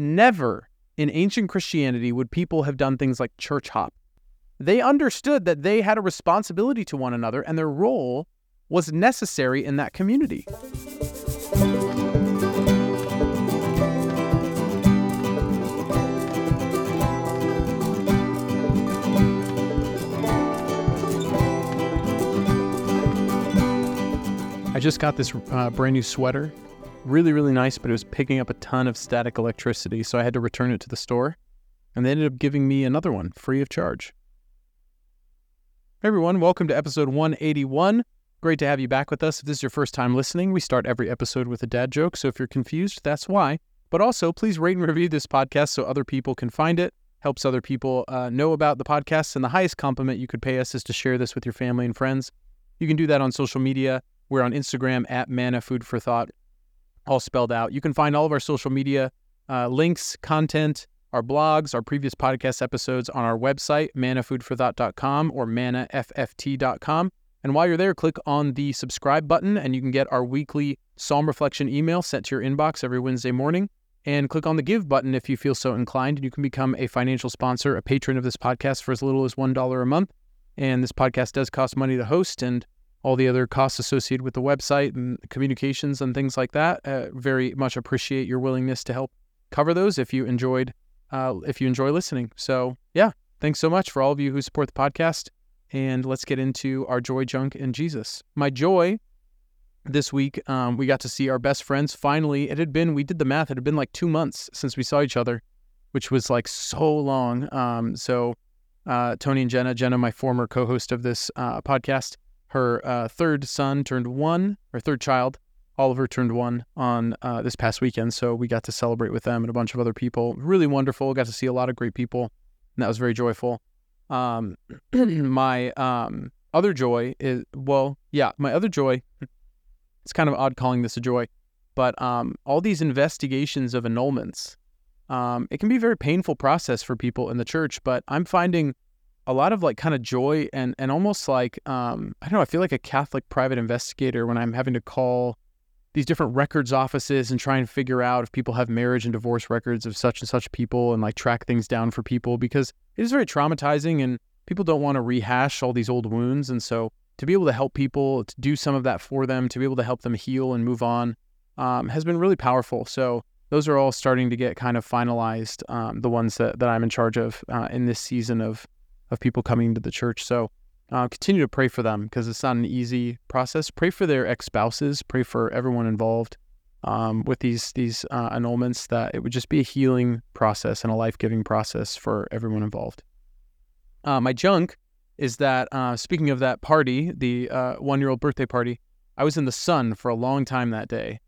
Never in ancient Christianity would people have done things like church hop. They understood that they had a responsibility to one another and their role was necessary in that community. I just got this uh, brand new sweater. Really, really nice, but it was picking up a ton of static electricity, so I had to return it to the store. And they ended up giving me another one free of charge. Hey everyone, welcome to episode 181. Great to have you back with us. If this is your first time listening, we start every episode with a dad joke, so if you're confused, that's why. But also, please rate and review this podcast so other people can find it. Helps other people uh, know about the podcast. And the highest compliment you could pay us is to share this with your family and friends. You can do that on social media. We're on Instagram at Manna Food for Thought, all spelled out. You can find all of our social media uh, links, content, our blogs, our previous podcast episodes on our website, mannafoodforthought.com or mannafft.com. And while you're there, click on the subscribe button and you can get our weekly Psalm Reflection email sent to your inbox every Wednesday morning. And click on the give button if you feel so inclined. And you can become a financial sponsor, a patron of this podcast for as little as $1 a month. And this podcast does cost money to host. And all the other costs associated with the website and communications and things like that. Uh, very much appreciate your willingness to help cover those if you enjoyed uh, if you enjoy listening. So yeah, thanks so much for all of you who support the podcast. And let's get into our joy junk and Jesus. My joy this week, um, we got to see our best friends. Finally, it had been we did the math. It had been like two months since we saw each other, which was like so long. Um, so uh, Tony and Jenna, Jenna, my former co-host of this uh, podcast, her uh, third son turned one, her third child, Oliver turned one on uh, this past weekend. So we got to celebrate with them and a bunch of other people. Really wonderful. Got to see a lot of great people, and that was very joyful. Um, my um, other joy is, well, yeah, my other joy, it's kind of odd calling this a joy, but um, all these investigations of annulments, um, it can be a very painful process for people in the church, but I'm finding a lot of like kind of joy and and almost like um, I don't know. I feel like a Catholic private investigator when I'm having to call these different records offices and try and figure out if people have marriage and divorce records of such and such people and like track things down for people because it is very traumatizing and people don't want to rehash all these old wounds and so to be able to help people to do some of that for them to be able to help them heal and move on um, has been really powerful so those are all starting to get kind of finalized um, the ones that, that i'm in charge of uh, in this season of of people coming to the church. So uh, continue to pray for them because it's not an easy process. Pray for their ex spouses. Pray for everyone involved um, with these these uh, annulments. That it would just be a healing process and a life giving process for everyone involved. Uh, my junk is that uh, speaking of that party, the uh, one year old birthday party, I was in the sun for a long time that day.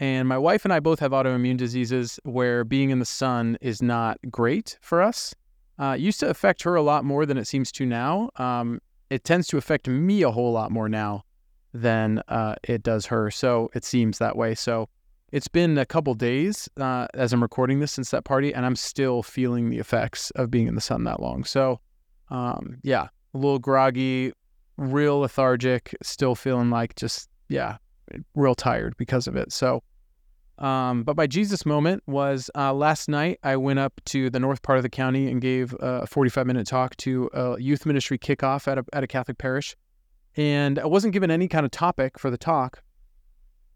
And my wife and I both have autoimmune diseases where being in the sun is not great for us uh, used to affect her a lot more than it seems to now. Um, it tends to affect me a whole lot more now than uh, it does her. So it seems that way. So it's been a couple days uh, as I'm recording this since that party, and I'm still feeling the effects of being in the sun that long. So um, yeah, a little groggy, real lethargic, still feeling like just, yeah, real tired because of it. So um, but my Jesus moment was uh, last night. I went up to the north part of the county and gave a 45 minute talk to a youth ministry kickoff at a, at a Catholic parish. And I wasn't given any kind of topic for the talk,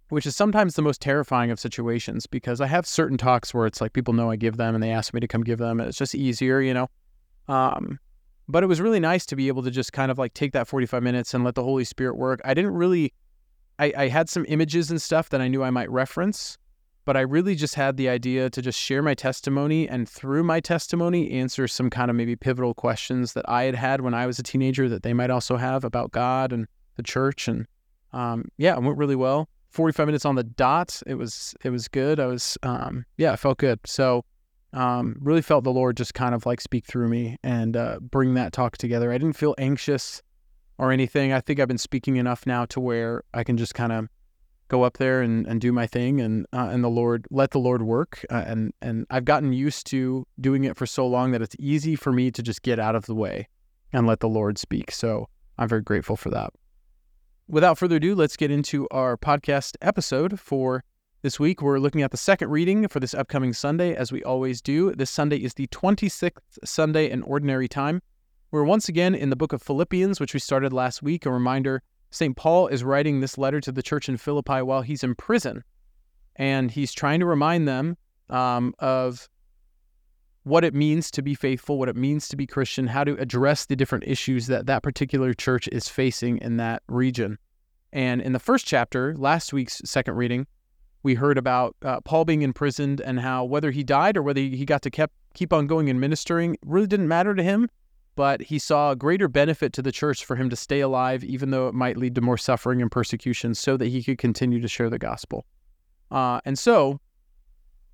which is sometimes the most terrifying of situations because I have certain talks where it's like people know I give them and they ask me to come give them. And it's just easier, you know. Um, but it was really nice to be able to just kind of like take that 45 minutes and let the Holy Spirit work. I didn't really, I, I had some images and stuff that I knew I might reference but I really just had the idea to just share my testimony and through my testimony answer some kind of maybe pivotal questions that I had had when I was a teenager that they might also have about God and the church and um, yeah, it went really well. 45 minutes on the dot. It was it was good. I was um, yeah, I felt good. So um, really felt the Lord just kind of like speak through me and uh, bring that talk together. I didn't feel anxious or anything. I think I've been speaking enough now to where I can just kind of go up there and, and do my thing and uh, and the Lord let the Lord work uh, and and I've gotten used to doing it for so long that it's easy for me to just get out of the way and let the Lord speak. So I'm very grateful for that. Without further ado, let's get into our podcast episode for This week, we're looking at the second reading for this upcoming Sunday, as we always do. This Sunday is the 26th Sunday in Ordinary Time. We're once again in the book of Philippians, which we started last week. A reminder St. Paul is writing this letter to the church in Philippi while he's in prison, and he's trying to remind them um, of what it means to be faithful, what it means to be Christian, how to address the different issues that that particular church is facing in that region. And in the first chapter, last week's second reading, we heard about uh, Paul being imprisoned and how whether he died or whether he got to kept, keep on going and ministering really didn't matter to him, but he saw a greater benefit to the church for him to stay alive, even though it might lead to more suffering and persecution, so that he could continue to share the gospel. Uh, and so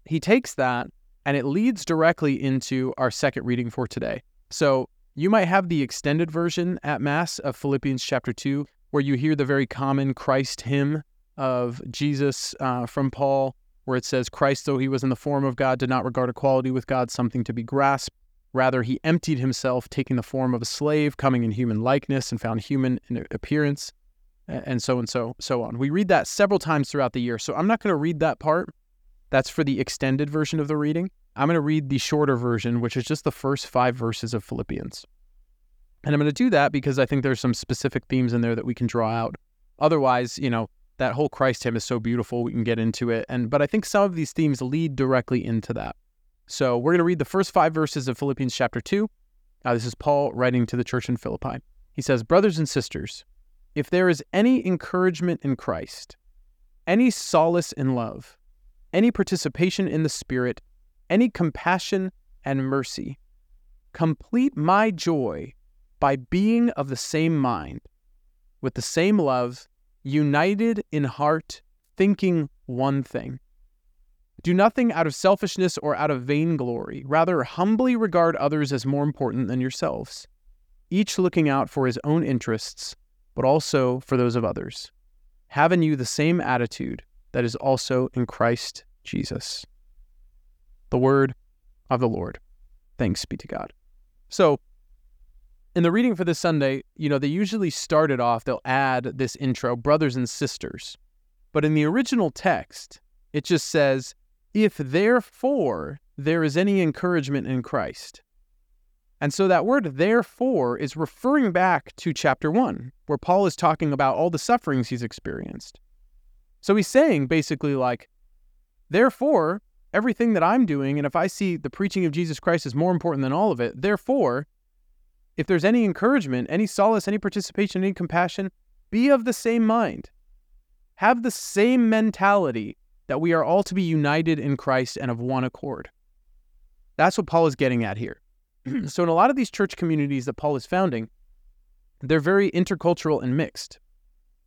he takes that and it leads directly into our second reading for today. So you might have the extended version at Mass of Philippians chapter 2, where you hear the very common Christ hymn of Jesus uh, from Paul, where it says, Christ, though he was in the form of God, did not regard equality with God something to be grasped. Rather, he emptied himself, taking the form of a slave, coming in human likeness, and found human in appearance, and so and so so on. We read that several times throughout the year, so I'm not going to read that part. That's for the extended version of the reading. I'm going to read the shorter version, which is just the first five verses of Philippians. And I'm going to do that because I think there's some specific themes in there that we can draw out. Otherwise, you know, that whole Christ hymn is so beautiful. We can get into it. And but I think some of these themes lead directly into that. So we're going to read the first five verses of Philippians chapter 2. Uh, this is Paul writing to the church in Philippi. He says, Brothers and sisters, if there is any encouragement in Christ, any solace in love, any participation in the Spirit, any compassion and mercy, complete my joy by being of the same mind, with the same love united in heart, thinking one thing. Do nothing out of selfishness or out of vainglory. Rather, humbly regard others as more important than yourselves, each looking out for his own interests, but also for those of others. Have in you the same attitude that is also in Christ Jesus. The word of the Lord. Thanks be to God. So, in the reading for this Sunday, you know, they usually start it off, they'll add this intro, brothers and sisters. But in the original text, it just says, if therefore there is any encouragement in Christ. And so that word therefore is referring back to chapter one, where Paul is talking about all the sufferings he's experienced. So he's saying basically, like, therefore, everything that I'm doing, and if I see the preaching of Jesus Christ is more important than all of it, therefore, if there's any encouragement, any solace, any participation, any compassion, be of the same mind. Have the same mentality that we are all to be united in Christ and of one accord. That's what Paul is getting at here. so, in a lot of these church communities that Paul is founding, they're very intercultural and mixed.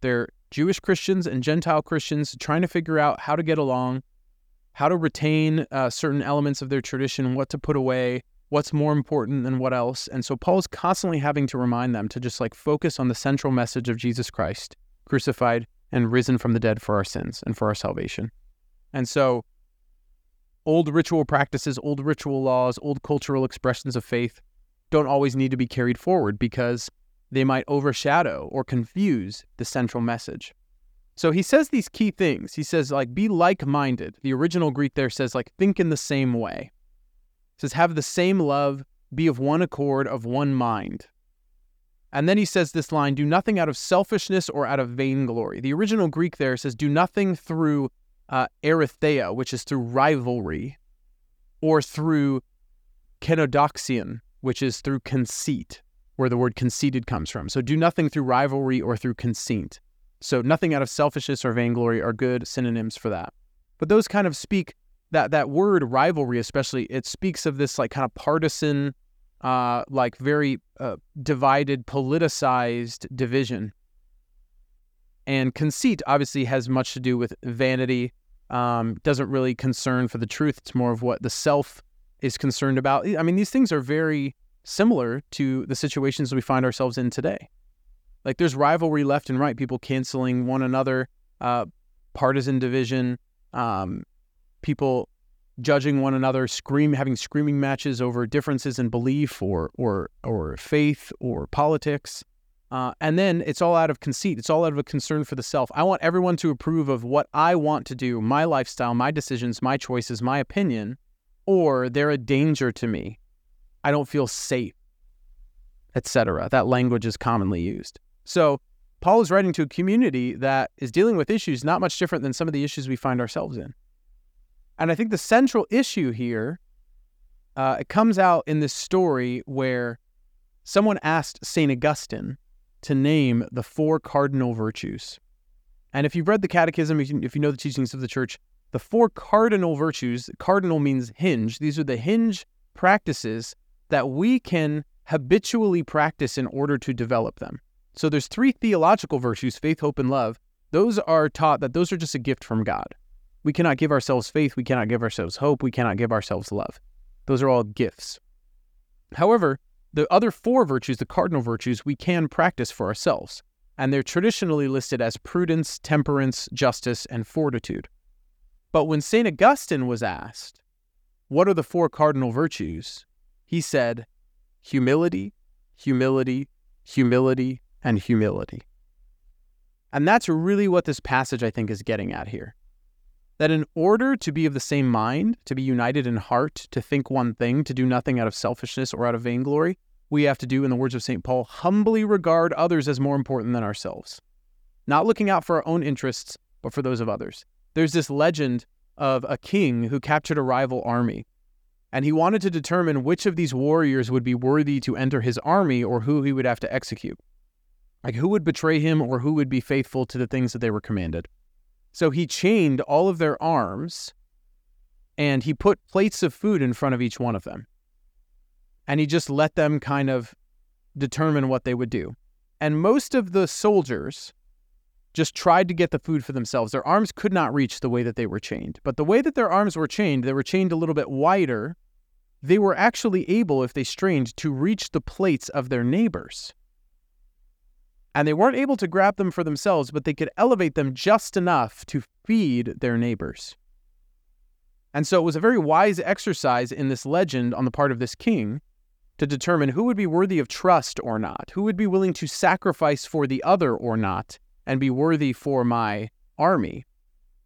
They're Jewish Christians and Gentile Christians trying to figure out how to get along, how to retain uh, certain elements of their tradition, what to put away, what's more important than what else. And so Paul's constantly having to remind them to just like focus on the central message of Jesus Christ, crucified and risen from the dead for our sins and for our salvation. And so old ritual practices, old ritual laws, old cultural expressions of faith don't always need to be carried forward because they might overshadow or confuse the central message. So he says these key things. He says, like, be like minded. The original Greek there says, like, think in the same way says, have the same love, be of one accord, of one mind. And then he says this line, do nothing out of selfishness or out of vainglory. The original Greek there says, do nothing through uh, erithia, which is through rivalry, or through kenodoxion, which is through conceit, where the word conceited comes from. So do nothing through rivalry or through conceit. So nothing out of selfishness or vainglory are good synonyms for that. But those kind of speak that that word rivalry especially it speaks of this like kind of partisan uh, like very uh, divided politicized division and conceit obviously has much to do with vanity um, doesn't really concern for the truth. It's more of what the self is concerned about. I mean these things are very similar to the situations we find ourselves in today. Like there's rivalry left and right people canceling one another uh, partisan division um, people judging one another, scream, having screaming matches over differences in belief or or or faith or politics. Uh, and then it's all out of conceit. It's all out of a concern for the self. I want everyone to approve of what I want to do, my lifestyle, my decisions, my choices, my opinion, or they're a danger to me. I don't feel safe, etc. That language is commonly used. So Paul is writing to a community that is dealing with issues not much different than some of the issues we find ourselves in. And I think the central issue here, uh, it comes out in this story where someone asked St. Augustine to name the four cardinal virtues. And if you've read the Catechism, if you know the teachings of the Church, the four cardinal virtues, cardinal means hinge, these are the hinge practices that we can habitually practice in order to develop them. So there's three theological virtues, faith, hope, and love. Those are taught that those are just a gift from God. We cannot give ourselves faith, we cannot give ourselves hope, we cannot give ourselves love. Those are all gifts. However, the other four virtues, the cardinal virtues, we can practice for ourselves, and they're traditionally listed as prudence, temperance, justice, and fortitude. But when St. Augustine was asked, What are the four cardinal virtues? he said, Humility, humility, humility, and humility. And that's really what this passage, I think, is getting at here. That in order to be of the same mind, to be united in heart, to think one thing, to do nothing out of selfishness or out of vainglory, we have to do, in the words of St. Paul, humbly regard others as more important than ourselves. Not looking out for our own interests, but for those of others. There's this legend of a king who captured a rival army, and he wanted to determine which of these warriors would be worthy to enter his army or who he would have to execute. Like who would betray him or who would be faithful to the things that they were commanded. So he chained all of their arms and he put plates of food in front of each one of them. And he just let them kind of determine what they would do. And most of the soldiers just tried to get the food for themselves. Their arms could not reach the way that they were chained. But the way that their arms were chained, they were chained a little bit wider. They were actually able, if they strained, to reach the plates of their neighbors and they weren't able to grab them for themselves, but they could elevate them just enough to feed their neighbors. And so it was a very wise exercise in this legend on the part of this king to determine who would be worthy of trust or not, who would be willing to sacrifice for the other or not, and be worthy for my army,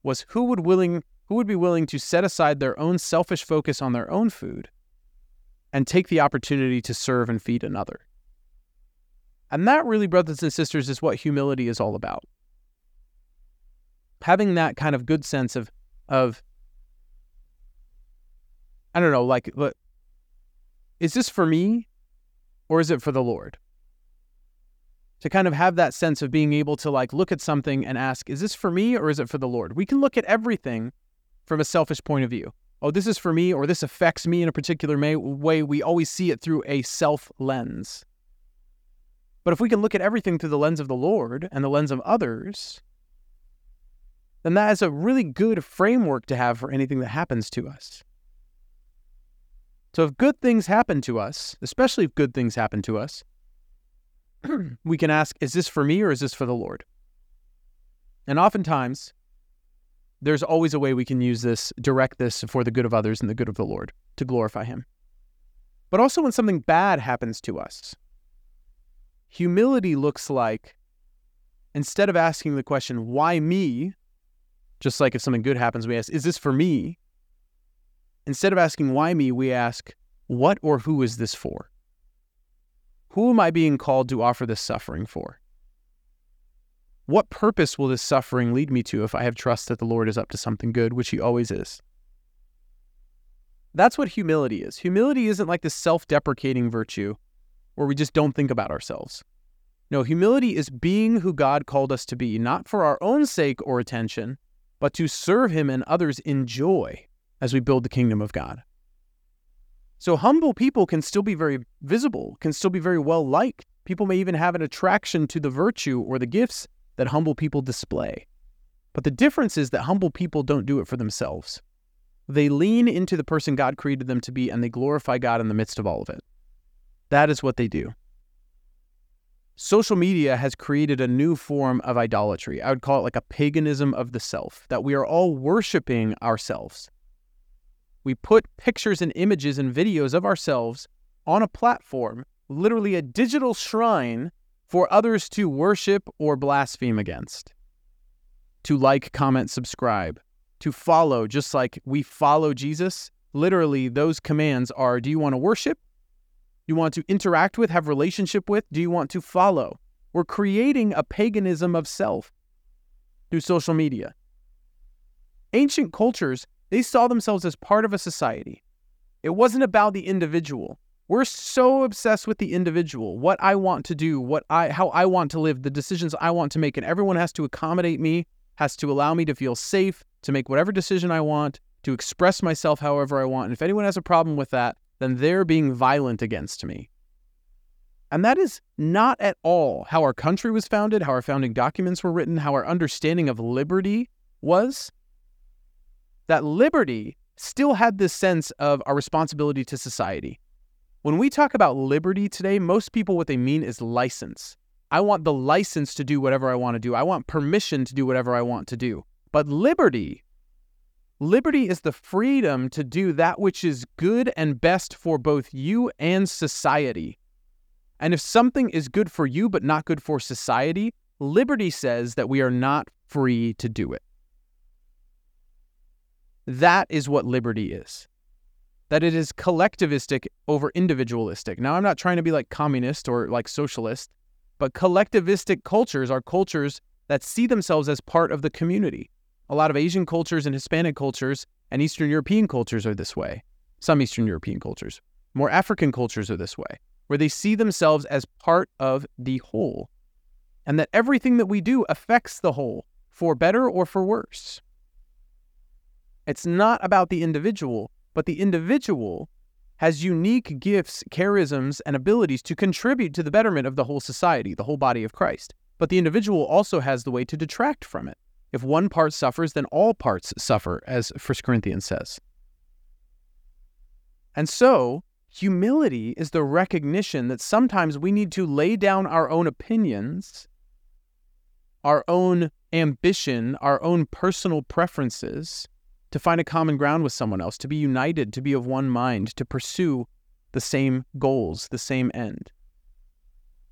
was who would willing who would be willing to set aside their own selfish focus on their own food and take the opportunity to serve and feed another. And that really, brothers and sisters, is what humility is all about. Having that kind of good sense of, of I don't know, like, is this for me or is it for the Lord? To kind of have that sense of being able to like look at something and ask, is this for me or is it for the Lord? We can look at everything from a selfish point of view. Oh, this is for me or this affects me in a particular way. We always see it through a self lens. But if we can look at everything through the lens of the Lord and the lens of others, then that is a really good framework to have for anything that happens to us. So if good things happen to us, especially if good things happen to us, we can ask, is this for me or is this for the Lord? And oftentimes, there's always a way we can use this, direct this for the good of others and the good of the Lord to glorify Him. But also when something bad happens to us, Humility looks like instead of asking the question, why me? Just like if something good happens, we ask, is this for me? Instead of asking why me, we ask, what or who is this for? Who am I being called to offer this suffering for? What purpose will this suffering lead me to if I have trust that the Lord is up to something good, which He always is? That's what humility is. Humility isn't like this self deprecating virtue where we just don't think about ourselves. No, humility is being who God called us to be, not for our own sake or attention, but to serve Him and others in joy as we build the kingdom of God. So, humble people can still be very visible, can still be very well liked. People may even have an attraction to the virtue or the gifts that humble people display. But the difference is that humble people don't do it for themselves. They lean into the person God created them to be and they glorify God in the midst of all of it. That is what they do. Social media has created a new form of idolatry. I would call it like a paganism of the self, that we are all worshiping ourselves. We put pictures and images and videos of ourselves on a platform, literally a digital shrine for others to worship or blaspheme against, to like, comment, subscribe, to follow, just like we follow Jesus. Literally, those commands are do you want to worship? You want to interact with, have relationship with? Do you want to follow? We're creating a paganism of self through social media. Ancient cultures, they saw themselves as part of a society. It wasn't about the individual. We're so obsessed with the individual, what I want to do, what I how I want to live, the decisions I want to make, and everyone has to accommodate me, has to allow me to feel safe, to make whatever decision I want, to express myself however I want. And if anyone has a problem with that, then they're being violent against me. And that is not at all how our country was founded, how our founding documents were written, how our understanding of liberty was. That liberty still had this sense of our responsibility to society. When we talk about liberty today, most people what they mean is license. I want the license to do whatever I want to do. I want permission to do whatever I want to do. But liberty, liberty is the freedom to do that which is good and best for both you and society. And if something is good for you but not good for society, liberty says that we are not free to do it. That is what liberty is that it is collectivistic over individualistic. Now, I'm not trying to be like communist or like socialist, but collectivistic cultures are cultures that see themselves as part of the community. A lot of Asian cultures and Hispanic cultures and Eastern European cultures are this way. Some Eastern European cultures. More African cultures are this way, where they see themselves as part of the whole, and that everything that we do affects the whole, for better or for worse. It's not about the individual, but the individual has unique gifts, charisms, and abilities to contribute to the betterment of the whole society, the whole body of Christ. But the individual also has the way to detract from it. If one part suffers, then all parts suffer, as 1 Corinthians says. And so, humility is the recognition that sometimes we need to lay down our own opinions, our own ambition, our own personal preferences to find a common ground with someone else, to be united, to be of one mind, to pursue the same goals, the same end.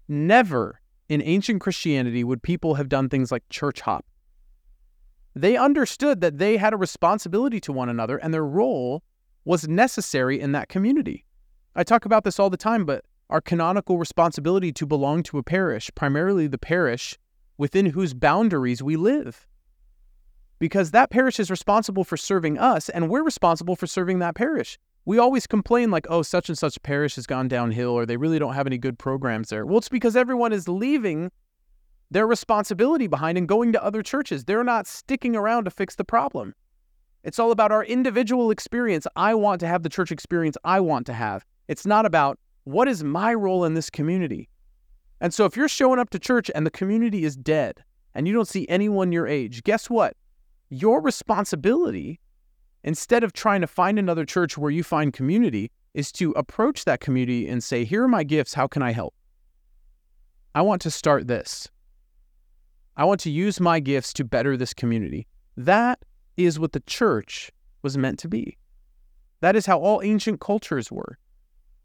Never in ancient Christianity would people have done things like church hop. They understood that they had a responsibility to one another and their role was necessary in that community. I talk about this all the time, but our canonical responsibility to belong to a parish, primarily the parish within whose boundaries we live because that parish is responsible for serving us and we're responsible for serving that parish. We always complain like, oh, such and such parish has gone downhill or they really don't have any good programs there. Well, it's because everyone is leaving their responsibility behind and going to other churches. They're not sticking around to fix the problem. It's all about our individual experience. I want to have the church experience I want to have. It's not about what is my role in this community. And so if you're showing up to church and the community is dead and you don't see anyone your age, guess what? your responsibility, instead of trying to find another church where you find community, is to approach that community and say, Here are my gifts. How can I help? I want to start this. I want to use my gifts to better this community. That is what the church was meant to be. That is how all ancient cultures were.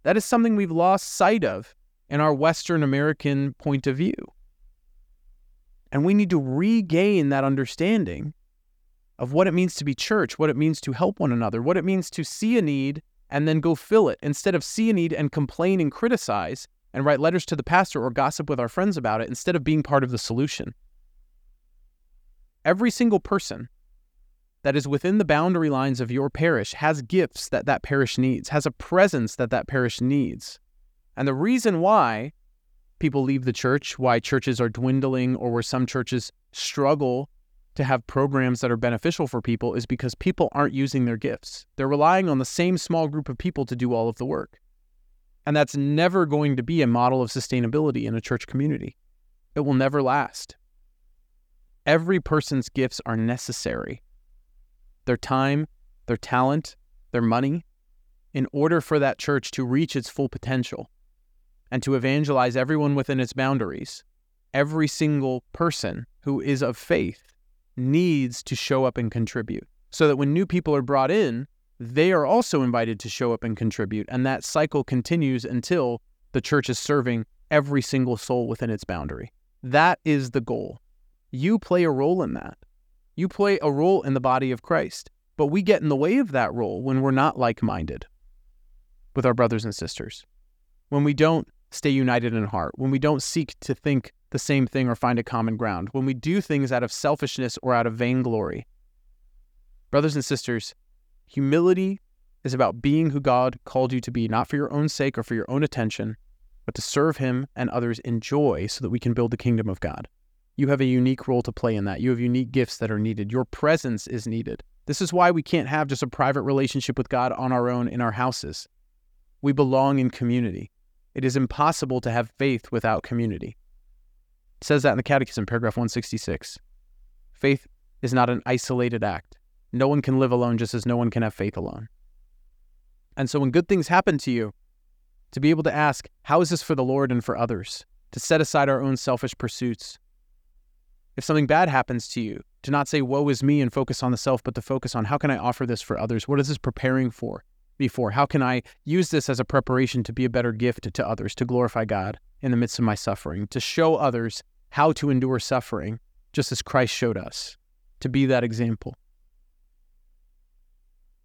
That is something we've lost sight of in our Western American point of view. And we need to regain that understanding of what it means to be church, what it means to help one another, what it means to see a need and then go fill it instead of see a need and complain and criticize and write letters to the pastor or gossip with our friends about it instead of being part of the solution. Every single person that is within the boundary lines of your parish has gifts that that parish needs, has a presence that that parish needs. And the reason why people leave the church, why churches are dwindling, or where some churches struggle to have programs that are beneficial for people is because people aren't using their gifts. They're relying on the same small group of people to do all of the work. And that's never going to be a model of sustainability in a church community. It will never last. Every person's gifts are necessary their time, their talent, their money, in order for that church to reach its full potential and to evangelize everyone within its boundaries. Every single person who is of faith needs to show up and contribute so that when new people are brought in, they are also invited to show up and contribute. And that cycle continues until the church is serving every single soul within its boundary. That is the goal. You play a role in that. You play a role in the body of Christ, but we get in the way of that role when we're not like minded with our brothers and sisters, when we don't stay united in heart, when we don't seek to think the same thing or find a common ground, when we do things out of selfishness or out of vainglory. Brothers and sisters, humility is about being who God called you to be, not for your own sake or for your own attention, but to serve Him and others in joy so that we can build the kingdom of God. You have a unique role to play in that. You have unique gifts that are needed. Your presence is needed. This is why we can't have just a private relationship with God on our own in our houses. We belong in community. It is impossible to have faith without community. It says that in the Catechism, paragraph 166. Faith is not an isolated act. No one can live alone just as no one can have faith alone. And so when good things happen to you, to be able to ask, how is this for the Lord and for others? To set aside our own selfish pursuits. If something bad happens to you, to not say, woe is me and focus on the self, but to focus on how can I offer this for others? What is this preparing for? Before, how can I use this as a preparation to be a better gift to others, to glorify God in the midst of my suffering, to show others how to endure suffering, just as Christ showed us, to be that example?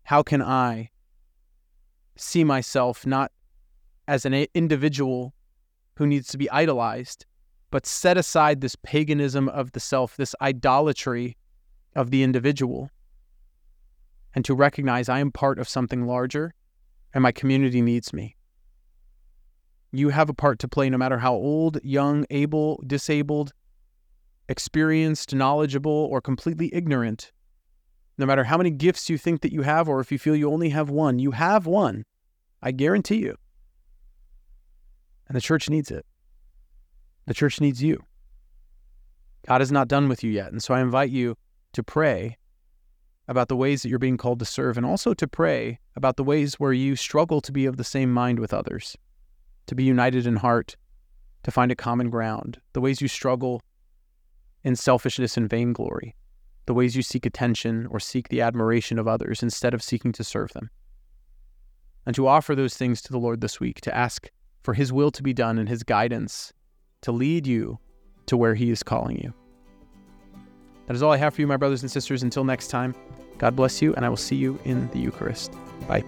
How can I see myself not as an individual who needs to be idolized, but set aside this paganism of the self, this idolatry of the individual, and to recognize I am part of something larger and my community needs me. You have a part to play no matter how old, young, able, disabled, experienced, knowledgeable, or completely ignorant. No matter how many gifts you think that you have, or if you feel you only have one, you have one. I guarantee you. And the church needs it. The church needs you. God is not done with you yet. And so I invite you to pray about the ways that you're being called to serve and also to pray about the ways where you struggle to be of the same mind with others, to be united in heart, to find a common ground, the ways you struggle in selfishness and vainglory, the ways you seek attention or seek the admiration of others instead of seeking to serve them. And to offer those things to the Lord this week, to ask for His will to be done and His guidance to lead you to where He is calling you. That is all I have for you, my brothers and sisters. Until next time, God bless you, and I will see you in the Eucharist. Bye.